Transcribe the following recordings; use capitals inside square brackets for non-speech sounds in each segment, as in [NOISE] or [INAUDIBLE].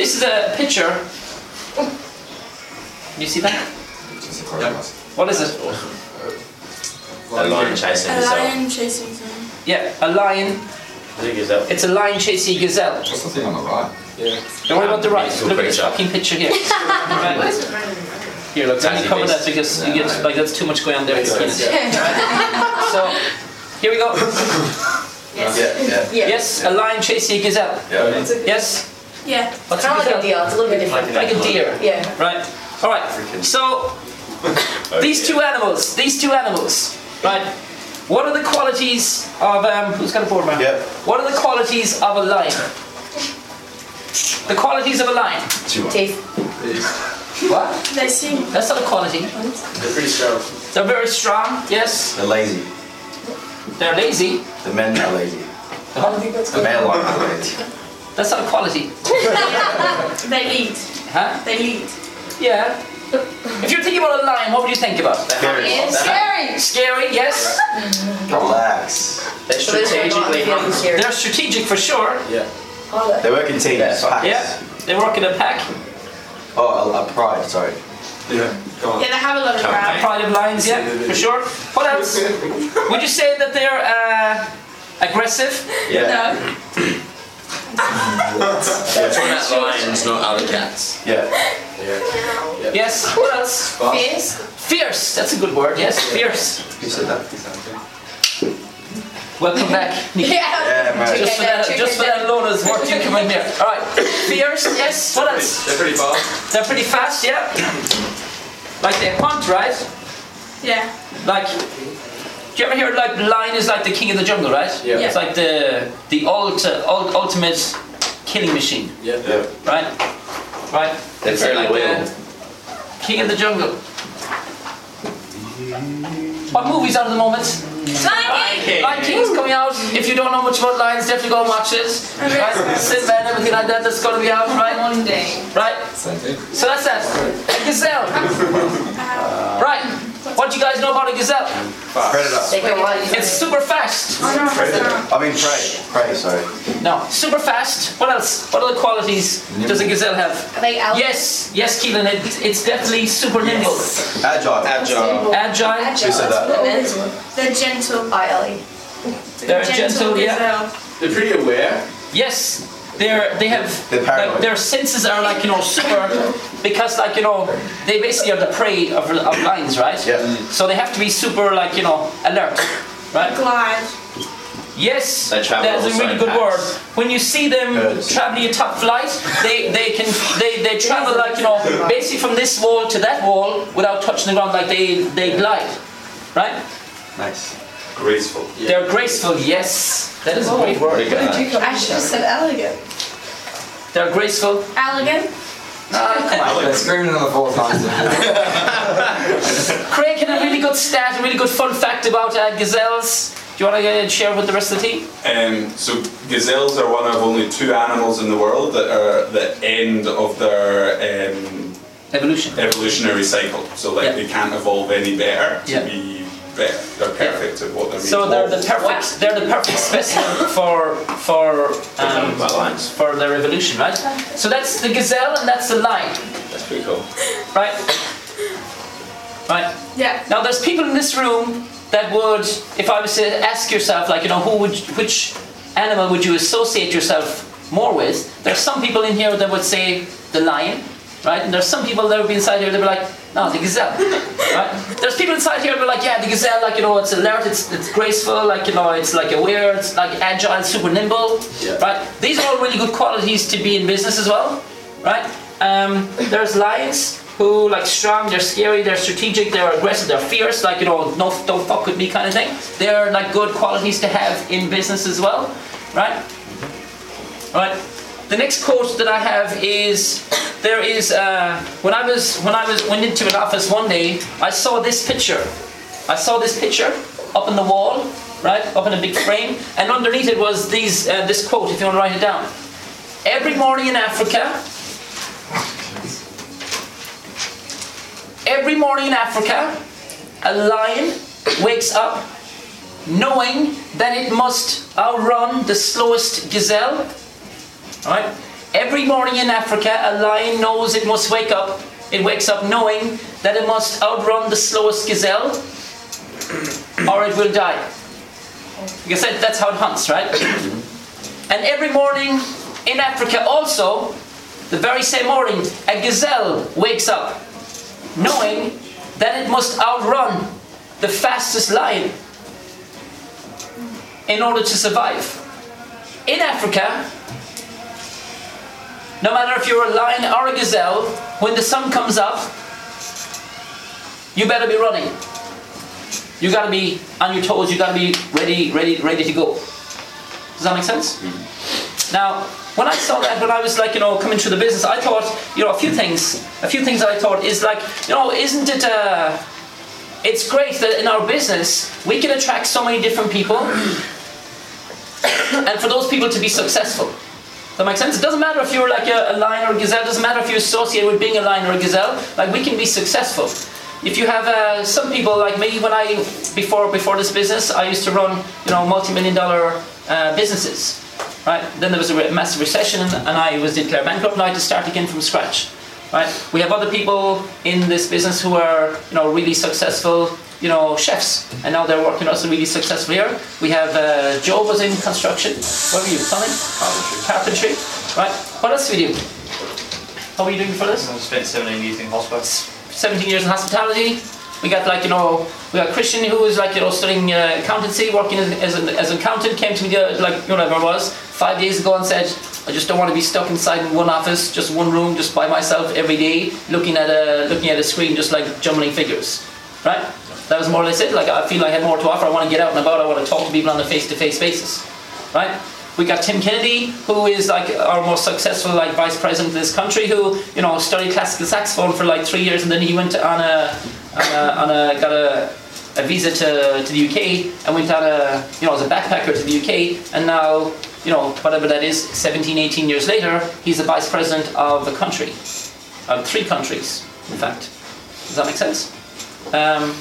This is a picture. You see that? What is it? A lion chasing A himself. lion chasing someone. Yeah, a lion. I think it's. It's a lion chasing a gazelle. What's the thing on the right? Yeah. Don't worry about the right. Look at this picture. fucking picture here. [LAUGHS] Right. Here, look, let me Tiny cover that because you get like that's too much going on there. It's penis. So here we go. [LAUGHS] Yes. Yeah, yeah. Yeah. Yes, a lion chasing a gazelle. Yeah. Yes, Yeah. what's Kind of like a deer. It's a little bit different. Like a deer. Yeah. Right. All right. So [LAUGHS] these two animals, these two animals, right? What are the qualities of um? Who's got a board, man? Yep. What are the qualities of a lion? The qualities of a lion. Teeth. What? They sing. That's not a quality. They're pretty strong. They're very strong. Yes. They're lazy. They're lazy. The men are lazy. Huh? The male one are lazy. [LAUGHS] That's not a quality. [LAUGHS] They lead. Huh? They lead. Yeah. If you're thinking about a lion, what would you think about? It's scary. Scary, yes. Relax. They're So there's a lot strategically of feeling hunt. scary. They're strategic for sure. Yeah. They work in teams. Yeah. packs. Yeah. They work in a pack. Oh, a, a pride, sorry. Yeah, go on. Yeah, they have a lot of A pride. pride of lions, yeah, for sure. What else? [LAUGHS] Would you say that they're uh, aggressive? [LAUGHS] Yeah. No. We're talking about lions, not other cats. Yeah. Yes. What else? Fierce. Fierce. That's a good word. Yes, fierce. Who said that? Welcome back. Nikki. Yeah, man. Just for that, just for that load of work you come in here. All right. Fierce. Yes. What else? They're pretty fast. They're pretty fast. Yeah. Like they hunt, right? Yeah. Like. Do you ever hear like lion is like the king of the jungle, right? Yeah. It's like the the ult, uh, ult, ultimate killing machine, Yeah. Yeah. right? Right. They're It's fairly like loyal. the king of the jungle. What movie's out at the moment? Lion King. Lion King's coming out. If you don't know much about lions, definitely go and watch it. Right? Simba and everything like that. That's going to be out, right? One day. Right. So that's that. A gazelle. [LAUGHS] Right. What do you guys know about a gazelle? Predator. They can. It's super fast. Oh no, no. I mean prey. Prey, sorry. No, super fast. What else? What other qualities does a gazelle have? Are they out? Yes, yes, Keelan. It, it's definitely super nimble, Agile. Agile. agile. Who said that? They're gentle. I-L-E. They're gentle, yeah. They're pretty aware. Yes, they're they have They're like, their senses are like you know super because like you know they basically are the prey of, of lions, right? Yeah. Mm. So they have to be super like you know alert, right? Glide. Yes, They travel that's a really good packs. word. When you see them Herds. traveling a top flight, they, they can they, they travel like you know basically from this wall to that wall without touching the ground, like they they glide, right? Nice. Graceful. They're graceful. Yes, that is a great word. I should have said elegant. They're graceful. Elegant. Ah, come on. They're screaming on the fourth time. [LAUGHS] Craig had a really good stat, a really good fun fact about uh, gazelles. Do you want to uh, share with the rest of the team? Um, so gazelles are one of only two animals in the world that are the end of their um, Evolution. evolutionary cycle. So like Yeah. they can't evolve any better to Yeah. be better. They're perfect at what they're made So they're of. the perfect. They're the perfect [LAUGHS] specimen for for um, for their evolution, right? So that's the gazelle and that's the lion, That's pretty cool. right? Right. Yeah. Now there's people in this room that would, if I was to ask yourself, like you know, who would, which animal would you associate yourself more with? There's some people in here that would say the lion, right? And there's some people that would be inside here that would be like, no, the gazelle, [LAUGHS] right? There's people inside here that are like, yeah, the gazelle, like you know, it's alert, it's, it's graceful, like you know, it's like aware, it's like agile, super nimble, Yeah. right? These are all really good qualities to be in business as well, right? Um, there's lions who like strong, they're scary, they're strategic, they're aggressive, they're fierce, like you know, no, don't fuck with me kind of thing. They're like good qualities to have in business as well, right? Right. The next quote that I have is there is uh, when I was when I was went into an office one day, I saw this picture. I saw this picture up on the wall, right, up in a big frame, and underneath it was these uh, this quote. If you want to write it down, every morning in Africa. Every morning in Africa, a lion wakes up knowing that it must outrun the slowest gazelle. Right? Every morning in Africa, a lion knows it must wake up. It wakes up knowing that it must outrun the slowest gazelle or it will die. Said, that's how it hunts, right? [COUGHS] and every morning in Africa, also, the very same morning, a gazelle wakes up knowing that it must outrun the fastest lion in order to survive. In Africa, no matter if you're a lion or a gazelle, when the sun comes up, you better be running. You gotta be on your toes, you gotta be ready, ready, ready to go. Does that make sense? Now, when I saw that, when I was like, you know, coming through the business, I thought, you know, a few things. A few things I thought is like, you know, isn't it? Uh, it's great that in our business we can attract so many different people, [COUGHS] and for those people to be successful. That make sense? It doesn't matter if you're like a, a lion or a gazelle. It doesn't matter if you're associated with being a lion or a gazelle. Like we can be successful. If you have uh, some people like me, when I before before this business, I used to run you know multi-million dollar uh, businesses right? Then there was a re- massive recession, and I was declared bankrupt, and I had to start again from scratch, right? We have other people in this business who are, you know, really successful, you know, chefs, and now they're working also really successful here. We have uh, Joe was in construction. What were you, plumbing? Carpentry. Carpentry, right? What else do we do? How were you doing for this? I spent 17 years in hospitals. 17 years in hospitality. We got like, you know, we got Christian who was like, you know, studying uh, accountancy, working as, as, an, as an accountant, came to me the, like, whatever it was, five days ago and said, I just don't want to be stuck inside in one office, just one room, just by myself every day, looking at a, looking at a screen, just like jumbling figures. Right? That was more or less it. Like, I feel I had more to offer. I want to get out and about. I want to talk to people on a face-to-face basis. Right? We got Tim Kennedy, who is like our most successful like vice president of this country, who you know studied classical saxophone for like three years, and then he went on a on a, on a got a, a visa to, to the UK and went on a you know as a backpacker to the UK, and now you know whatever that is, 17, 18 years later, he's the vice president of the country, of three countries, in fact. Does that make sense? Um,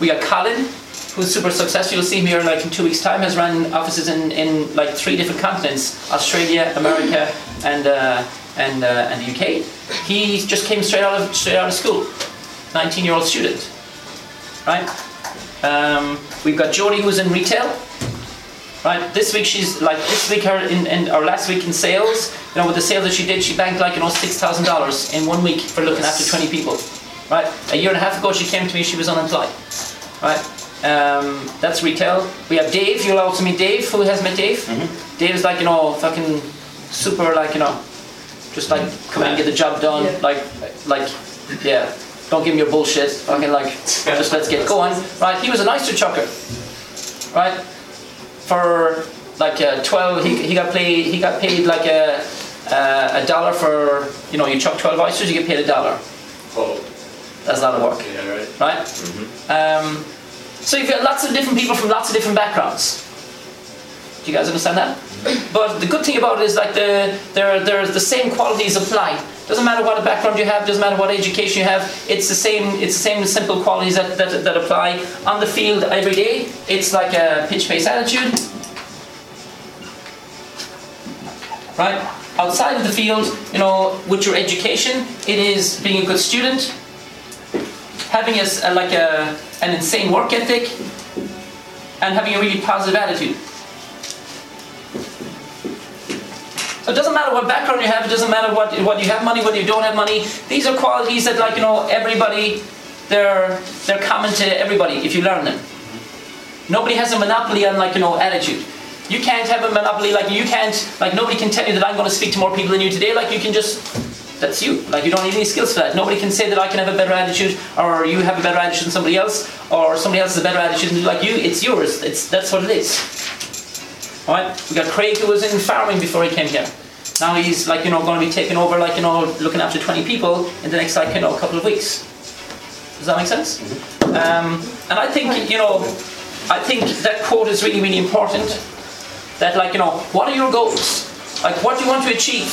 we got Colin, who's super successful. You'll see him here like in two weeks' time. Has run offices in, in like three different continents: Australia, America, and uh, and uh, and the UK. He just came straight out of straight out of school, 19-year-old student, right? Um, we've got Jodie, who's in retail. Right, this week she's like this week her in, in or last week in sales. You know, with the sales that she did, she banked like you know six thousand dollars in one week for looking after twenty people. Right, a year and a half ago she came to me. She was unemployed. Right, um, that's retail. We have Dave. You'll also meet Dave. Who has met Dave? Dave is like you know fucking super like you know, just like come and get the job done. Yeah. Like like yeah. Don't give me your bullshit. Fucking like just let's get going. Right. He was an oyster chucker. Right. For like uh, twelve, he, he got paid. He got paid like a uh, a dollar for you know you chuck twelve oysters, you get paid a dollar. Oh, That's a lot of work right. right? Um, so you've got lots of different people from lots of different backgrounds. Do you guys understand that? [COUGHS] But the good thing about it is like the there there's the same qualities apply. Doesn't matter what background you have, doesn't matter what education you have. It's the same. It's the same simple qualities that, that, that apply on the field every day. It's like a pitch pace attitude, right? Outside of the field, you know, with your education, it is being a good student, having a, like a, an insane work ethic and having a really positive attitude. So it doesn't matter what background you have, it doesn't matter what, what you have money, whether you don't have money. These are qualities that like, you know, everybody, they're, they're common to everybody if you learn them. Nobody has a monopoly on like, you know, attitude. You can't have a monopoly, like you can't, like nobody can tell you that I'm going to speak to more people than you today. Like you can just, that's you. Like you don't need any skills for that. Nobody can say that I can have a better attitude, or you have a better attitude than somebody else, or somebody else has a better attitude than like you. It's yours. It's that's what it is. All right. We got Craig who was in farming before he came here. Now he's like you know going to be taking over like you know looking after 20 people in the next like you know couple of weeks. Does that make sense? Um, and I think you know, I think that quote is really really important. That like you know, what are your goals? Like what do you want to achieve?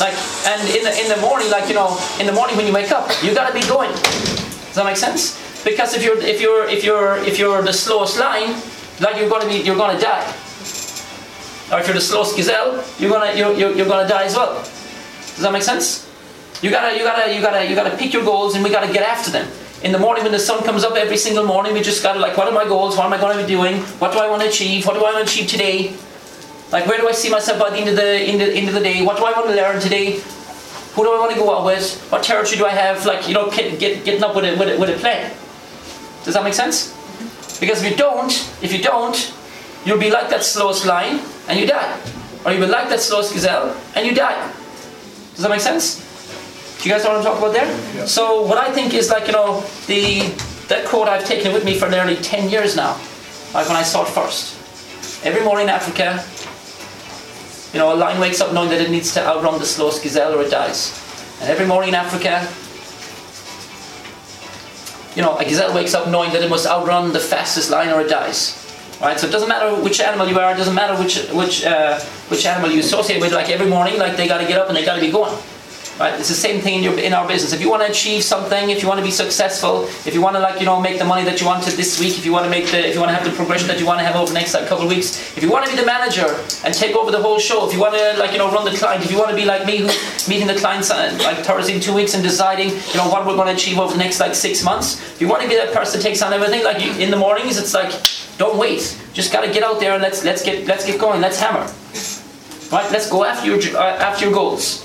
Like and in the in the morning, like you know, in the morning when you wake up, you gotta be going. Does that make sense? Because if you're if you're if you're if you're the slowest line, like you're gonna be you're gonna die. or if you're the slowest gazelle, you're gonna you're, you're, you're gonna die as well. Does that make sense? You gotta you gotta you gotta you gotta pick your goals and we gotta get after them. In the morning when the sun comes up every single morning, we just gotta like, what are my goals? What am I gonna be doing? What do I want to achieve? What do I want to achieve today? Like where do I see myself by the end of the end of, end of the day? What do I want to learn today? Who do I want to go out with? What territory do I have? Like you know, get, get, getting up with a, with a with a plan. Does that make sense? Mm-hmm. Because if you don't, if you don't, you'll be like that slowest lion and you die, or you'll be like that slowest gazelle and you die. Does that make sense? Do you guys know what I'm talking about there? So what I think is like you know the that quote I've taken with me for nearly ten years now, like when I saw it first. Every morning in Africa, you know, a lion wakes up knowing that it needs to outrun the slowest gazelle or it dies. And every morning in Africa, you know, a gazelle wakes up knowing that it must outrun the fastest lion or it dies. Right? So it doesn't matter which animal you are, it doesn't matter which which uh, which animal you associate with. Like every morning, like they got to get up and they got to be going. Right? It's the same thing in, your, in our business. If you want to achieve something, if you want to be successful, if you want to like you know make the money that you wanted this week, if you want to make the if you want to have the progression that you want to have over the next like, couple of weeks, if you want to be the manager and take over the whole show, if you want to like you know run the client, if you want to be like me who's meeting the clients uh, like Thursday in two weeks and deciding you know what we're going to achieve over the next like six months, if you want to be that person that takes on everything, like you, in the mornings, it's like don't wait, just got to get out there and let's let's get let's get going, let's hammer. Right, let's go after your uh, after your goals.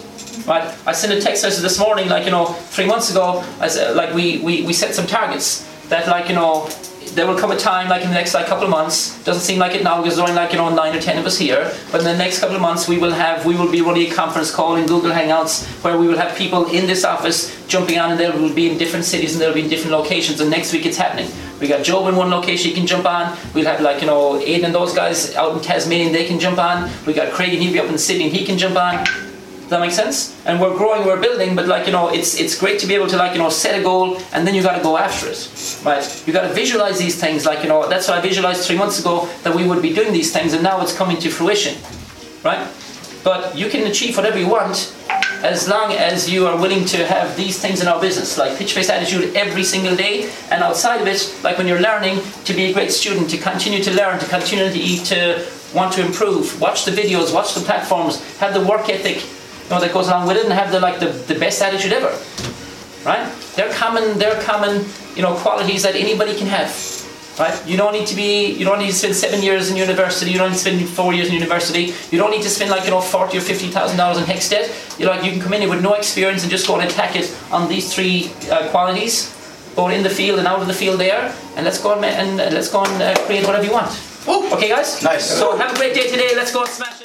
Right, I sent a text message this morning, like you know, three months ago. I said, uh, like we, we, we set some targets that, like you know, there will come a time, like in the next like couple of months. Doesn't seem like it now because there's only like you know nine or ten of us here. But in the next couple of months, we will have we will be running a conference call in Google Hangouts where we will have people in this office jumping on, and they will be in different cities and they'll be in different locations. And next week it's happening. We got Job in one location, he can jump on. We'll have like, you know, Aiden and those guys out in Tasmania, they can jump on. We got Craig and he'll be up in Sydney and he can jump on. Does that make sense? And we're growing, we're building, but like you know, it's it's great to be able to like you know set a goal and then you got to go after it, right? You got to visualize these things. Like you know, that's what I visualized three months ago that we would be doing these things, and now it's coming to fruition, right? But you can achieve whatever you want as long as you are willing to have these things in our business, like pitch face attitude every single day, and outside of it, like when you're learning to be a great student, to continue to learn, to continue to to want to improve, watch the videos, watch the platforms, have the work ethic, know, that goes along with it, and have the like the, the best attitude ever, right? They're common, they're common, you know, qualities that anybody can have. Right? You don't need to be. You don't need to spend seven years in university. You don't need to spend four years in university. You don't need to spend like you know forty or fifty thousand dollars in HECS debt. You like you can come in here with no experience and just go and attack it on these three uh, qualities, both in the field and out of the field there, and let's go and, and let's go and uh, create whatever you want. Okay, guys. Nice. So have a great day today. Let's go and smash.